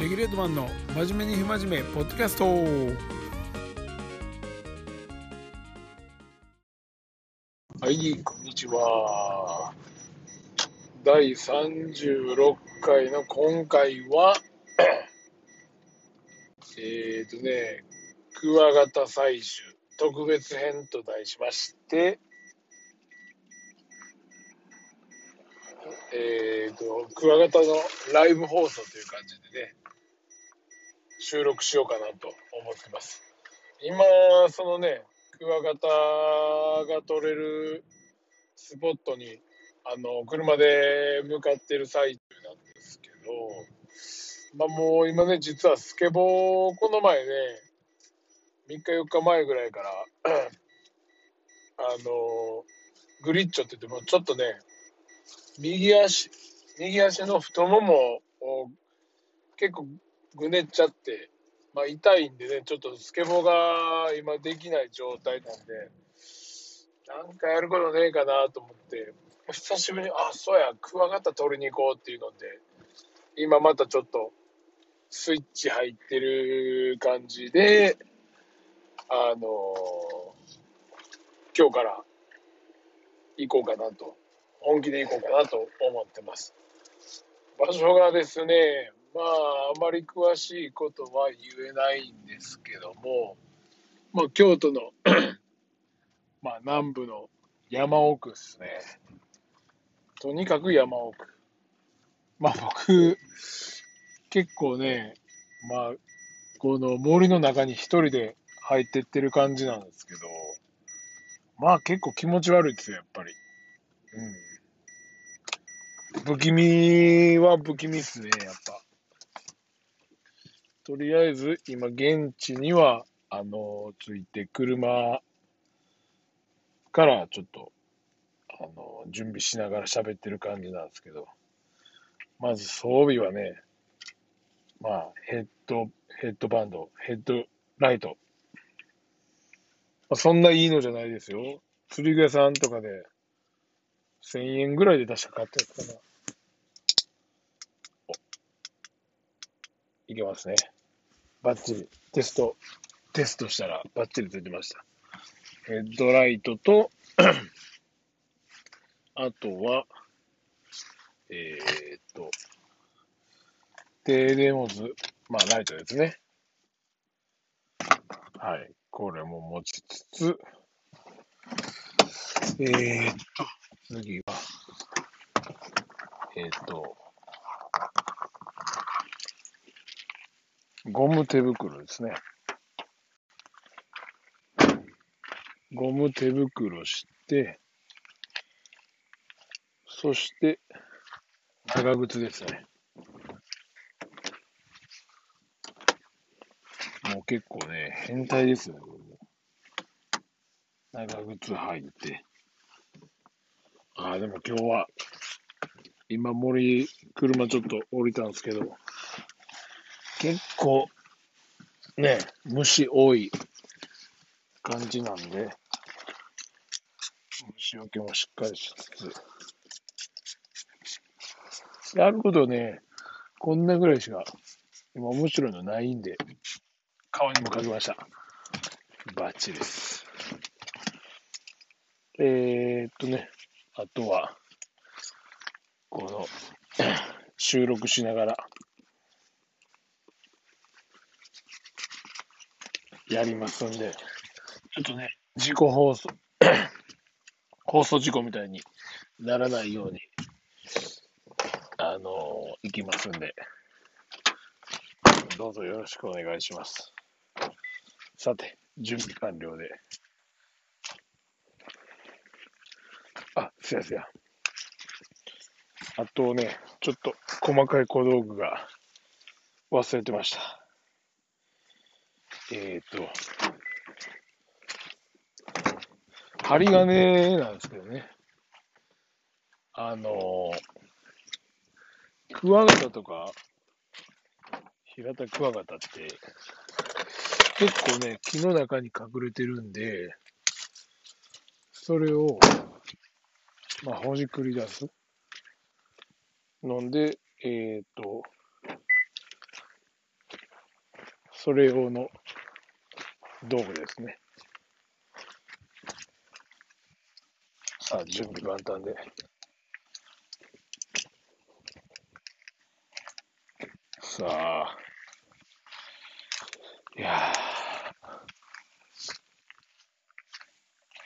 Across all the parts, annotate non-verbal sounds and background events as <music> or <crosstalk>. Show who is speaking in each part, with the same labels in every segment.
Speaker 1: レギュレートマンの真面目に不真面目ポッドキャスト。はいこんにちは。第36回の今回は <coughs> えっとねクワガタ採取特別編と題しましてえっ、と、クワガタのライブ放送という感じでね、収録しようかなと思ってます。今、そのね、クワガタが撮れるスポットに、あの、車で向かってる最中なんですけど、まあもう今ね、実はスケボー、この前ね、3日4日前ぐらいから <clears throat> あの、グリッチョって言っても、ちょっとね、右足、右足の太ももを結構ぐねっちゃって、まあ、痛いんでね、ちょっとスケボーが今できない状態なんで、なんかやることねえかなと思って、久しぶりに、あ、そうや、クワガタ取りに行こうっていうので、今またちょっとスイッチ入ってる感じで、あのー、今日から行こうかなと本気で行こうかなと思ってます。場所がですね、まあ、あまり詳しいことは言えないんですけども、まあ、京都の <clears throat> まあ、南部の山奥ですね。とにかく山奥。まあ、僕、結構ね、まあ、この森の中に一人で入ってってる感じなんですけど、まあ結構気持ち悪いですよ、やっぱり。うん。不気味は不気味っすね、やっぱ。とりあえず、今、現地には、あの、ついて、車からちょっと、あの、準備しながら喋ってる感じなんですけど、まず装備はね、まあ、ヘッド、ヘッドバンド、ヘッドライト。まあ、そんないいのじゃないですよ。釣り具屋さんとかで、1000円ぐらいで確か買ったやつかな。いけますね。バッチリ。テスト、テストしたらバッチリついてました。ヘッドライトと <clears throat> あとは、えー、っと、低電モズ、まあライトですね。はい。これも持ちつつ、えー、っと、次は、えー、っと、ゴム手袋ですね。ゴム手袋して、そして、長靴ですね。もう結構ね、変態ですよね、これ長靴履いて。ああ、でも今日は、今森、車ちょっと降りたんですけど、結構、ね、虫多い感じなんで、虫除けもしっかりしつつ、やることね、こんなぐらいしか、今面白いのないんで、顔にもかけました。バッチリです。えー、っとね、あとは、この、収録しながら、やりますんで、ちょっとね、自己放送、<clears throat> 放送事故みたいにならないように、あのー、行きますんで、どうぞよろしくお願いします。さて、準備完了で。あ、すやすや。あとね、ちょっと細かい小道具が忘れてました。えっ、と、針金なんですけどね。あの、クワガタとか、平田クワガタって、結構ね、木の中に隠れてるんで、それを、まあ、ほじくり出す。ので、えっ、と、それ用の道具ですね。さあ、準備万端で。さあ、いや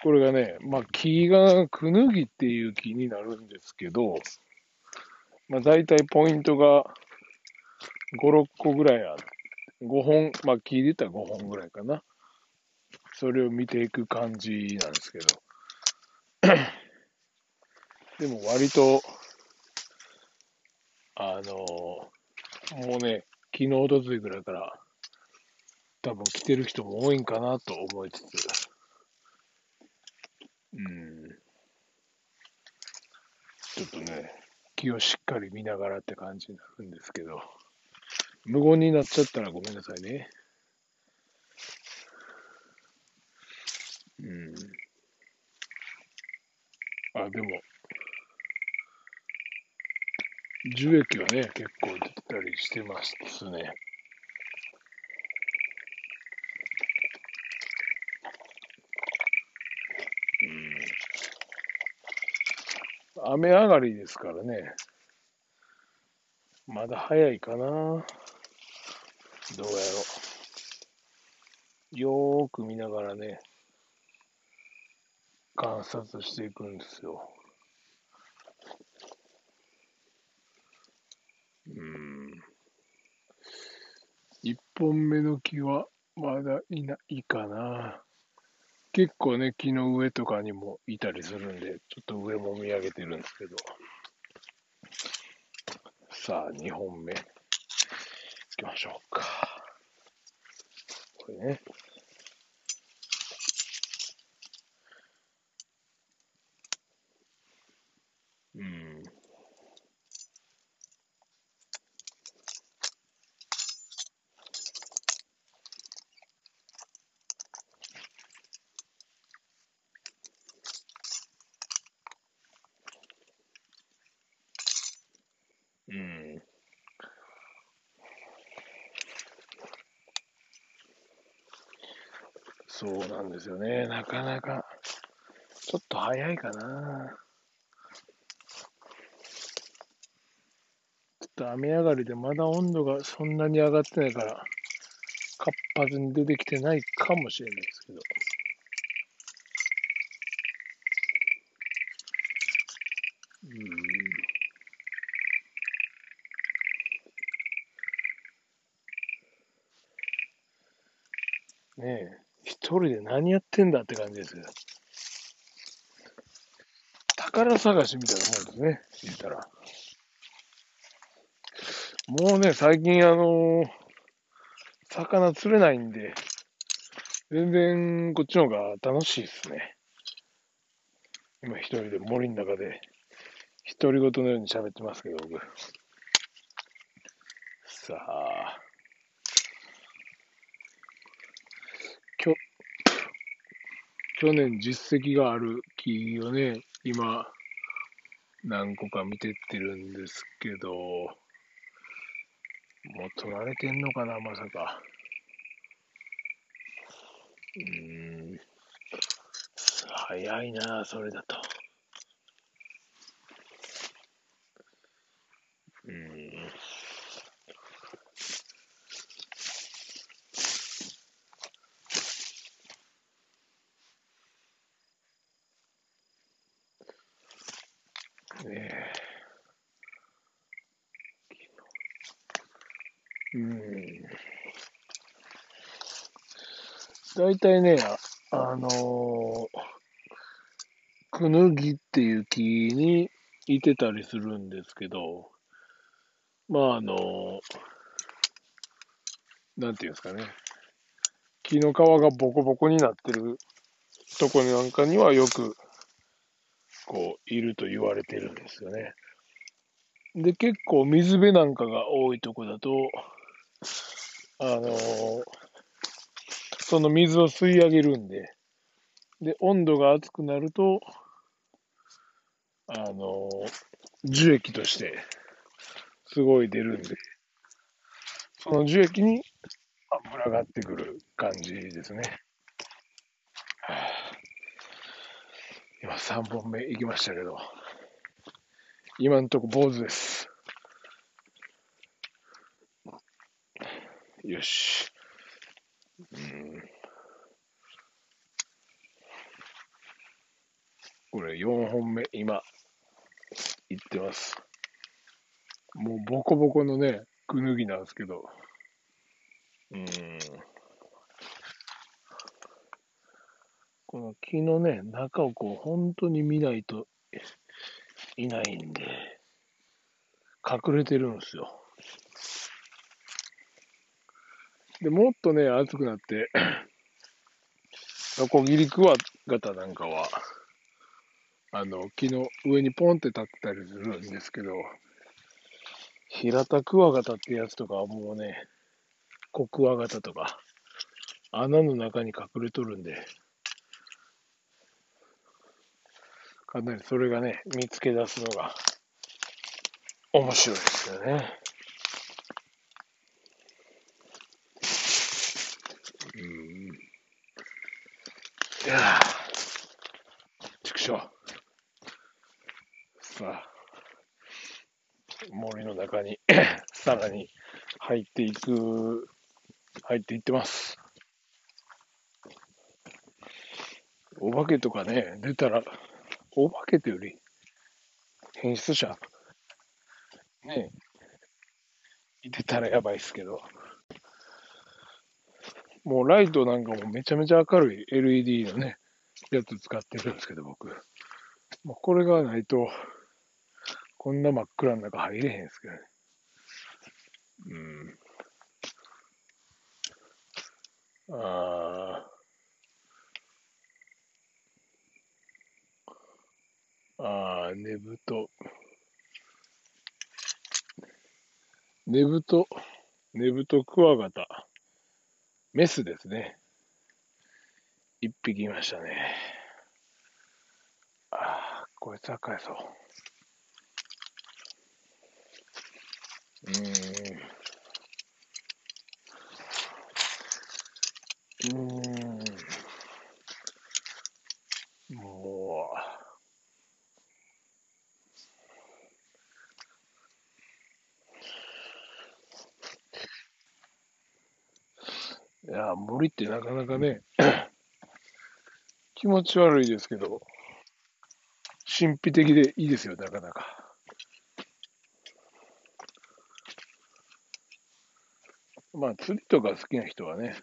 Speaker 1: これがね、まあ、木がクヌギっていう木になるんですけど、まあ、大体ポイントが5、6個ぐらいある。5本、まあ、木で言ったら5本ぐらいかな。それを見ていく感じなんですけど。<clears throat> でも割と、あのもうね、昨日、おとついぐらいから、多分来てる人も多いんかなと思いつつ、うん。ちょっとね、気をしっかり見ながらって感じになるんですけど、無言になっちゃったらごめんなさいね。うん。あ、でも、樹液はね、結構出てたりしてますねうん。雨上がりですからね。まだ早いかな。どうやろう。よーく見ながらね、観察していくんですよ。うん。一本目の木はまだいないかな。結構ね、木の上とかにもいたりするんで、ちょっと上も見上げてるんですけど。さあ、2本目。行きましょうか。これね。ですよね。なかなか、ちょっと早いかな。ちょっと雨上がりでまだ温度がそんなに上がってないから、活発に出てきてないかもしれないですけど。うん。ねえ、一人で何やってんだって感じです。宝探しみたいなもんですね、言ったら。もうね、最近あのー、魚釣れないんで、全然こっちの方が楽しいですね。今一人で森の中で、独り言のように喋ってますけど、僕。さあ、去年実績がある木をね、今、何個か見てってるんですけど、もう取られてんのかな、まさか。うーん、早いな、それだと。大体ね、あのー、クヌギっていう木にいてたりするんですけど、まああのー、なんていうんですかね、木の皮がボコボコになってるとこなんかにはよく構いると言われてるんですよね。で、結構水辺なんかが多いとこだと、あのー、その水を吸い上げるんで、で、温度が熱くなると、あの、樹液としてすごい出るんで、その樹液に、あ、群がってくる感じですね。<sighs> はあ、今3本目行きましたけど、今んとこ坊主です。よし。これ4本目、今、行ってます。もうボコボコのね、くぬぎなんですけど、うん。この木のね、中をこう、本当に見ないといないんで、隠れてるんですよ。で、もっとね、暑くなって、<clears throat> ノコギリクワガタなんかは、あの、木の上にポンって立ったりするんですけど、平田クワガタってやつとかはもうね、コクワガタとか、穴の中に隠れとるんで、かなりそれがね、見つけ出すのが面白いですよね。いや畜生。さあ、森の中に <coughs> さらに入っていく、入っていってます。お化けとかね、出たら、お化けというより、変質者、ね、いてたらやばいっすけど、もうライトなんかもめちゃめちゃ明るい LED のね、やつ使ってるんですけど、僕。もうこれがないと、こんな真っ暗の中入れへんすけどね。うん。ああ。ああ、寝ぶと。寝ぶと、寝ぶとクワガタ。メスですね。一匹いましたね。ああ、こいつは返そう。うん。うん。もう。いや、森ってなかなかね、<coughs> 気持ち悪いですけど、神秘的でいいですよ、なかなか。まあ、釣りとか好きな人はね、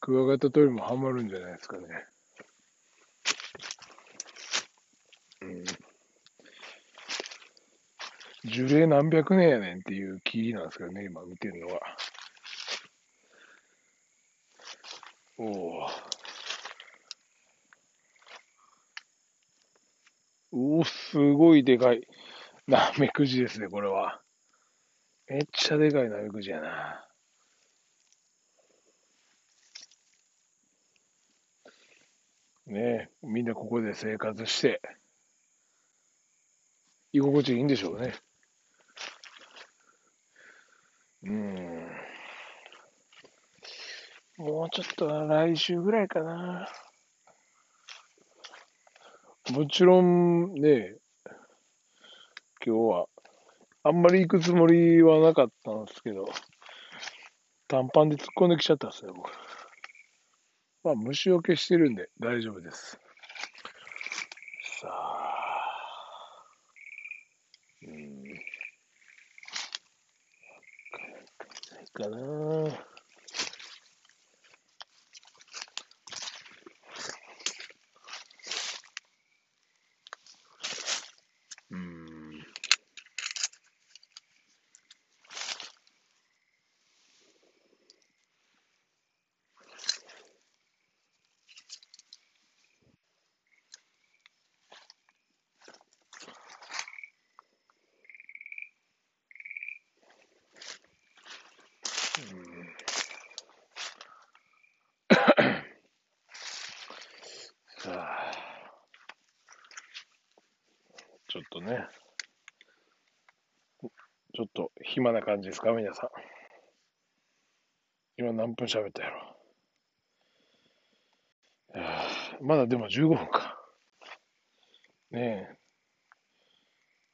Speaker 1: クワガタ取りもハマるんじゃないですかね。うん。樹齢何百年やねんっていう木なんですけどね、今見てるのは。おお。おお、すごいでかい。ナメクジですね、これは。めっちゃでかいナメクジやな。ねえみんなここで生活して、居心地いいんでしょうね。うん。もうちょっと来週ぐらいかな。もちろんね、今日は、あんまり行くつもりはなかったんですけど、短パンで突っ込んできちゃったんですね、僕。まあ、虫除けしてるんで大丈夫です。さあ、うん、ないかな。ちょっとね、ちょっと暇な感じですか、皆さん。今何分喋ったやろ？まだでも15分か。ねえ。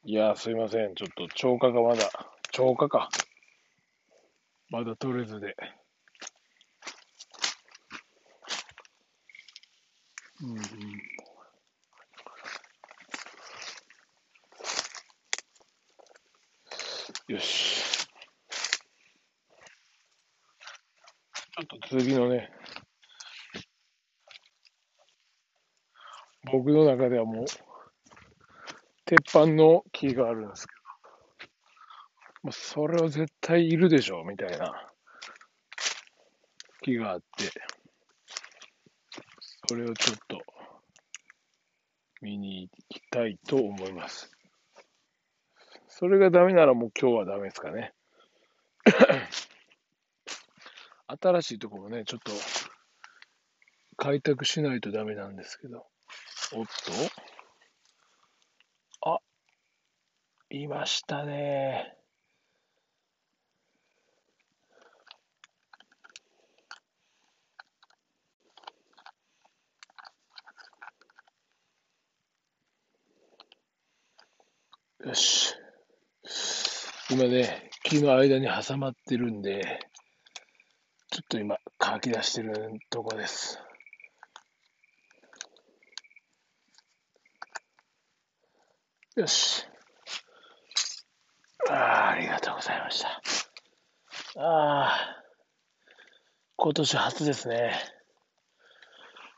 Speaker 1: いや、すいません。ちょっと超過がまだ、超過か。まだ取れずで。うん、うん。よし。ちょっと次のね、僕の中ではもう、鉄板の木があるんですけど、それは絶対いるでしょ、みたいな木があって、それをちょっと見に行きたいと思います。それがダメならもう今日はダメですかね。新しいところもね、ちょっと開拓しないとダメなんですけど。おっとあ、いましたね。よし。今ね、木の間に挟まってるんで、ちょっと今、乾き出してるとこです。よし。ああ、ありがとうございました。ああ、今年初ですね。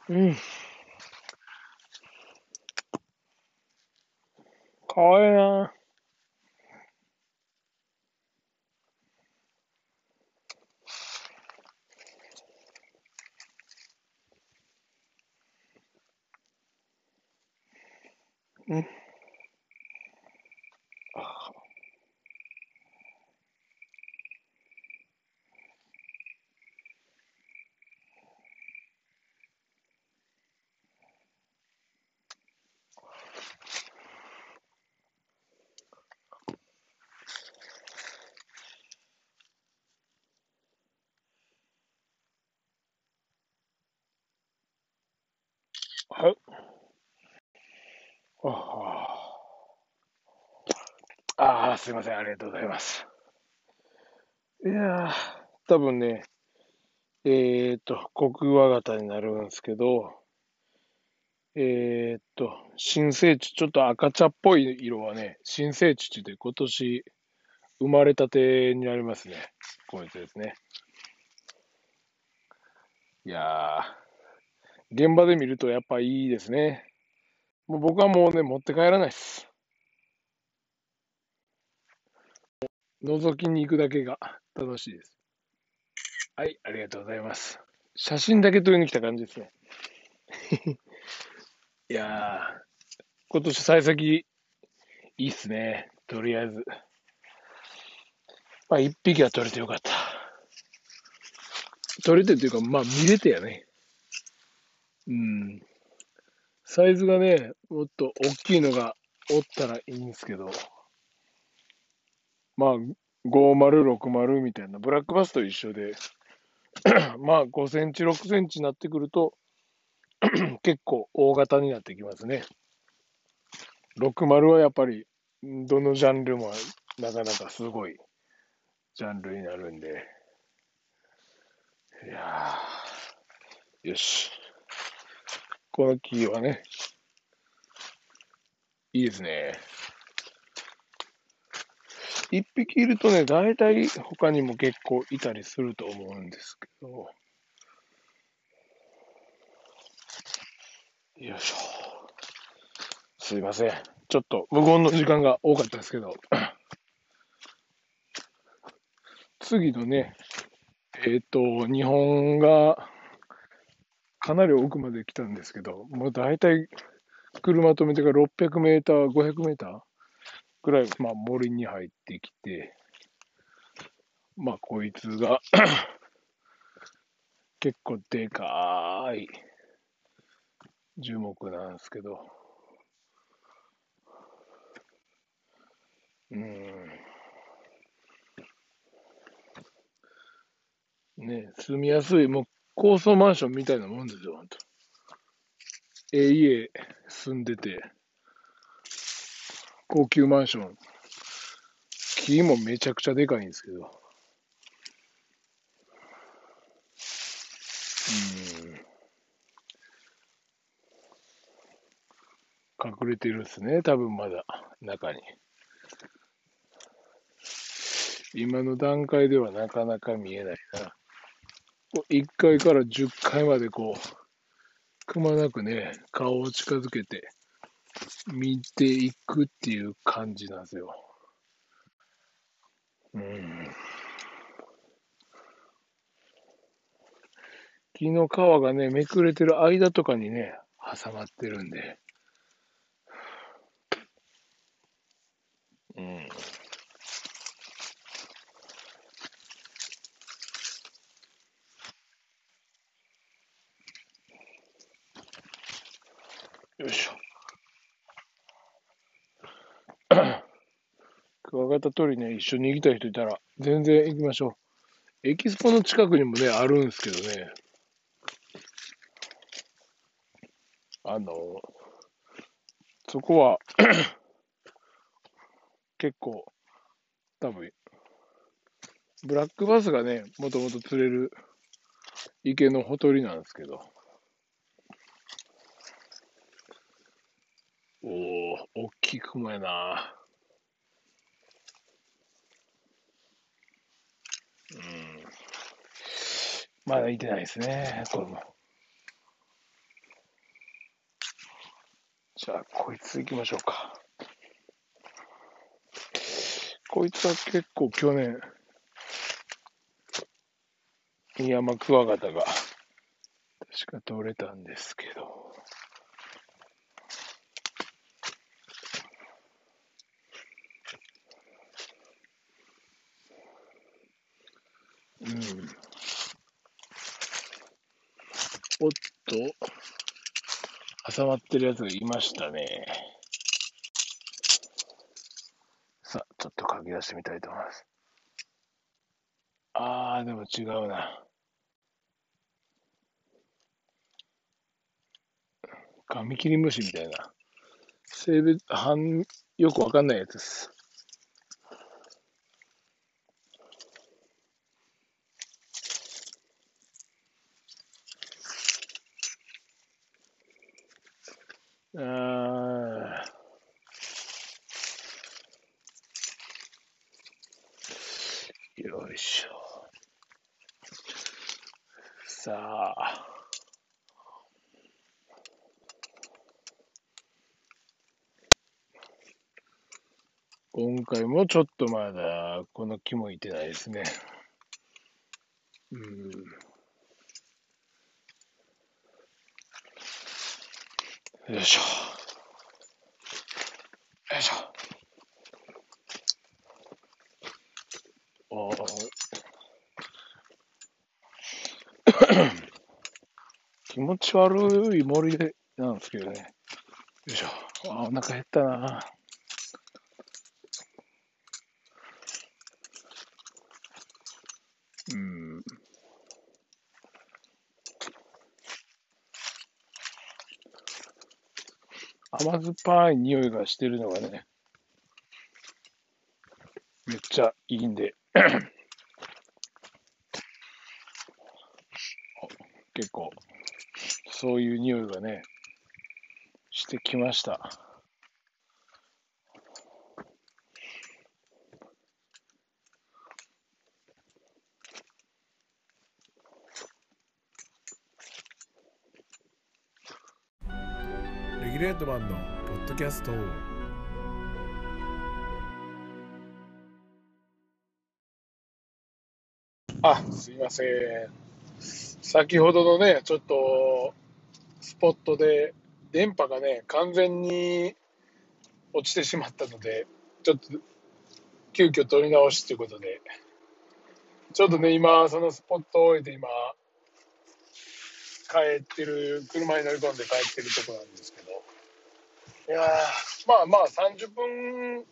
Speaker 1: うん。かわいいな。うん。はい。ああ、すいません。ありがとうございます。いやー、多分ね、えー、っと、国和型になるんですけど、えー、っと、新生地、ちょっと赤茶っぽい色はね、新生地で今年生まれたてになりますね。こいつですね。いやー、現場で見るとやっぱいいですね。もう僕はもうね、持って帰らないです。覗きに行くだけが楽しいです。はい、ありがとうございます。写真だけ撮りに来た感じですね。<laughs> いやー、今年幸先いいっすね。とりあえず。まあ、一匹は取れてよかった。取れてっていうか、まあ、見れてやね。うん。サイズがね、もっと大きいのがおったらいいんですけど、まあ、50、60みたいな、ブラックバスと一緒で、<clears throat> まあ、5センチ、6センチになってくると、<clears throat> 結構大型になってきますね。60はやっぱり、どのジャンルもなかなかすごいジャンルになるんで、いやー、よし。この木はね、いいですね。一匹いるとね、大体他にも結構いたりすると思うんですけど。よいしょ。すいません。ちょっと無言の時間が多かったですけど。次のね、えっ、ー、と、日本がかなり奥まで来たんですけど、もう大体車止めてから600メーター、500メーターぐらい、まあ森に入ってきて、まあこいつが <coughs> 結構でかい樹木なんですけど、うん。ね、住みやすい、もう高層マンションみたいなもんですよ、本当。ええ家住んでて、高級マンション、木もめちゃくちゃでかいんですけど、うん。隠れてるっすね、多分まだ、中に。今の段階ではなかなか見えないな。1階から10階までこう、くまなくね、顔を近づけて見ていくっていう感じなんですよ。うん。木の皮がね、めくれてる間とかにね、挟まってるんで。うん。よいしょ。クワガタ取りね、一緒に行きたい人いたら、全然行きましょう。エキスポの近くにもね、あるんですけどね。あの、そこは <coughs> 結構、多分、ブラックバスがね、もともと釣れる池のほとりなんですけど、おお、大きい雲やな。うん。まだいてないですね、これも。じゃあ、こいつ行きましょうか。こいつは結構去年、山クワガタが確か取れたんですけど。おっと、挟まってるやつがいましたね。さあ、ちょっと書き出してみたいと思います。あー、でも違うな。カミキリムシみたいな。性別、半、よくわかんないやつです。あよいしょ。さあ。今回もちょっとまだこの木もいてないですね。うん。よいしょ。よいしょ。お <coughs> 気持ち悪い森でなんですけどね。よいしょ。あ、お腹減ったな。甘酸っぱい匂いがしてるのがね、めっちゃいいんで <coughs> 結構、そういう匂いがね、してきました。
Speaker 2: レッドマンのポッドキャスト
Speaker 1: あすいません。先ほどのねちょっとスポットで電波がね完全に落ちてしまったのでちょっと急遽取り直しということで。ちょっとね今そのスポットを終えて今帰ってる車に乗り込んで帰ってるとこなんですけど。いやまあまあ30分、1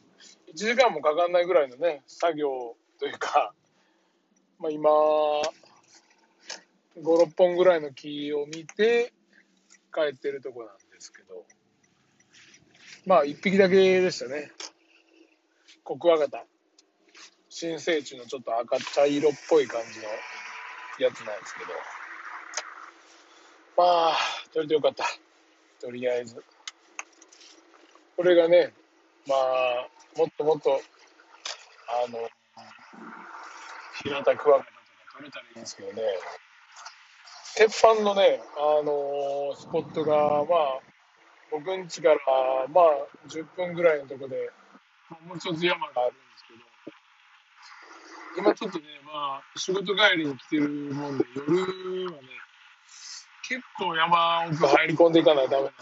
Speaker 1: 時間もかかんないぐらいのね、作業というか、まあ今、5、6本ぐらいの木を見て帰ってるとこなんですけど、まあ1匹だけでしたね。コクワガタ。新生地のちょっと赤茶色っぽい感じのやつなんですけど。まあ、取れてよかった。とりあえず。これがね、まあ、もっともっと、あの、平たクワガタとか取れたらいいんですけどね。鉄板のね、あのスポットが、まあ、僕ん家から、まあ、10分ぐらいのとこで、もう一つ山があるんですけど、今ちょっとね、まあ、仕事帰りに来てるもんで、夜はね、結構山奥入り込んでいかないとダメなんで、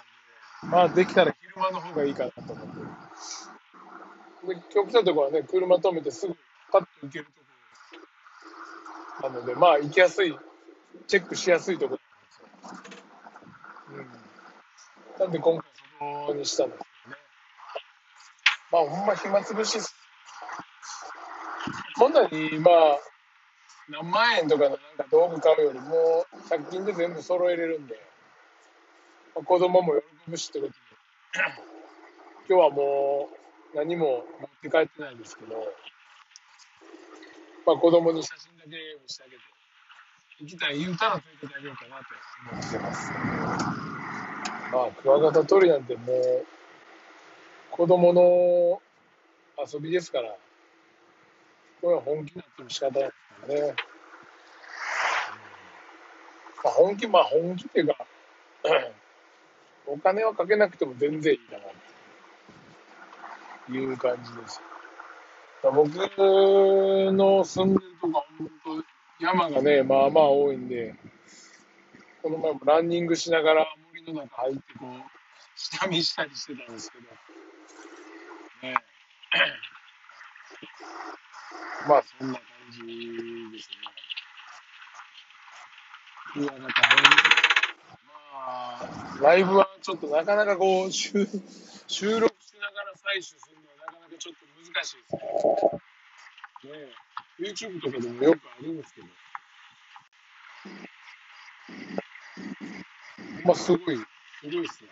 Speaker 1: まあ、できたら昼間の方がいいかなと思って。で、今日来たとこはね、車止めてすぐパッと行けるとこなので、まあ、行きやすい、チェックしやすいとこなんですよ。うん。なんで今回そこにしたんですけどね。まあ、ほんま暇つぶしっす。こんなに、まあ、何万円とかのなんか道具買うよりも、100均で全部揃えれるんで、まあ、子供も喜ぶしってこと、<clears throat> 今日はもう何も持って帰ってないんですけど、まあ子供に写真だけ見してあげて、行きたい言うたら連れてあげようかなと思ってます。まあ、クワガタ取りなんてもう、子供の遊びですから、これは本気になっても仕方ないですからね。まあ、本気、まあ本気っていうか、お金はかけなくても全然いいかなっていう感じです。僕の住んでるとこは本当山がね、まあまあ多いんで、この前もランニングしながら森の中入ってこう、下見したりしてたんですけど、ね <clears throat> まあそんな感じですね。クワガタね。まあ、ライブはちょっとなかなかこう、収収録しながら採取するのはなかなかちょっと難しいですね。ねえ YouTube とかでもよくあるんですけど。まあ、すごい、すごいっすね。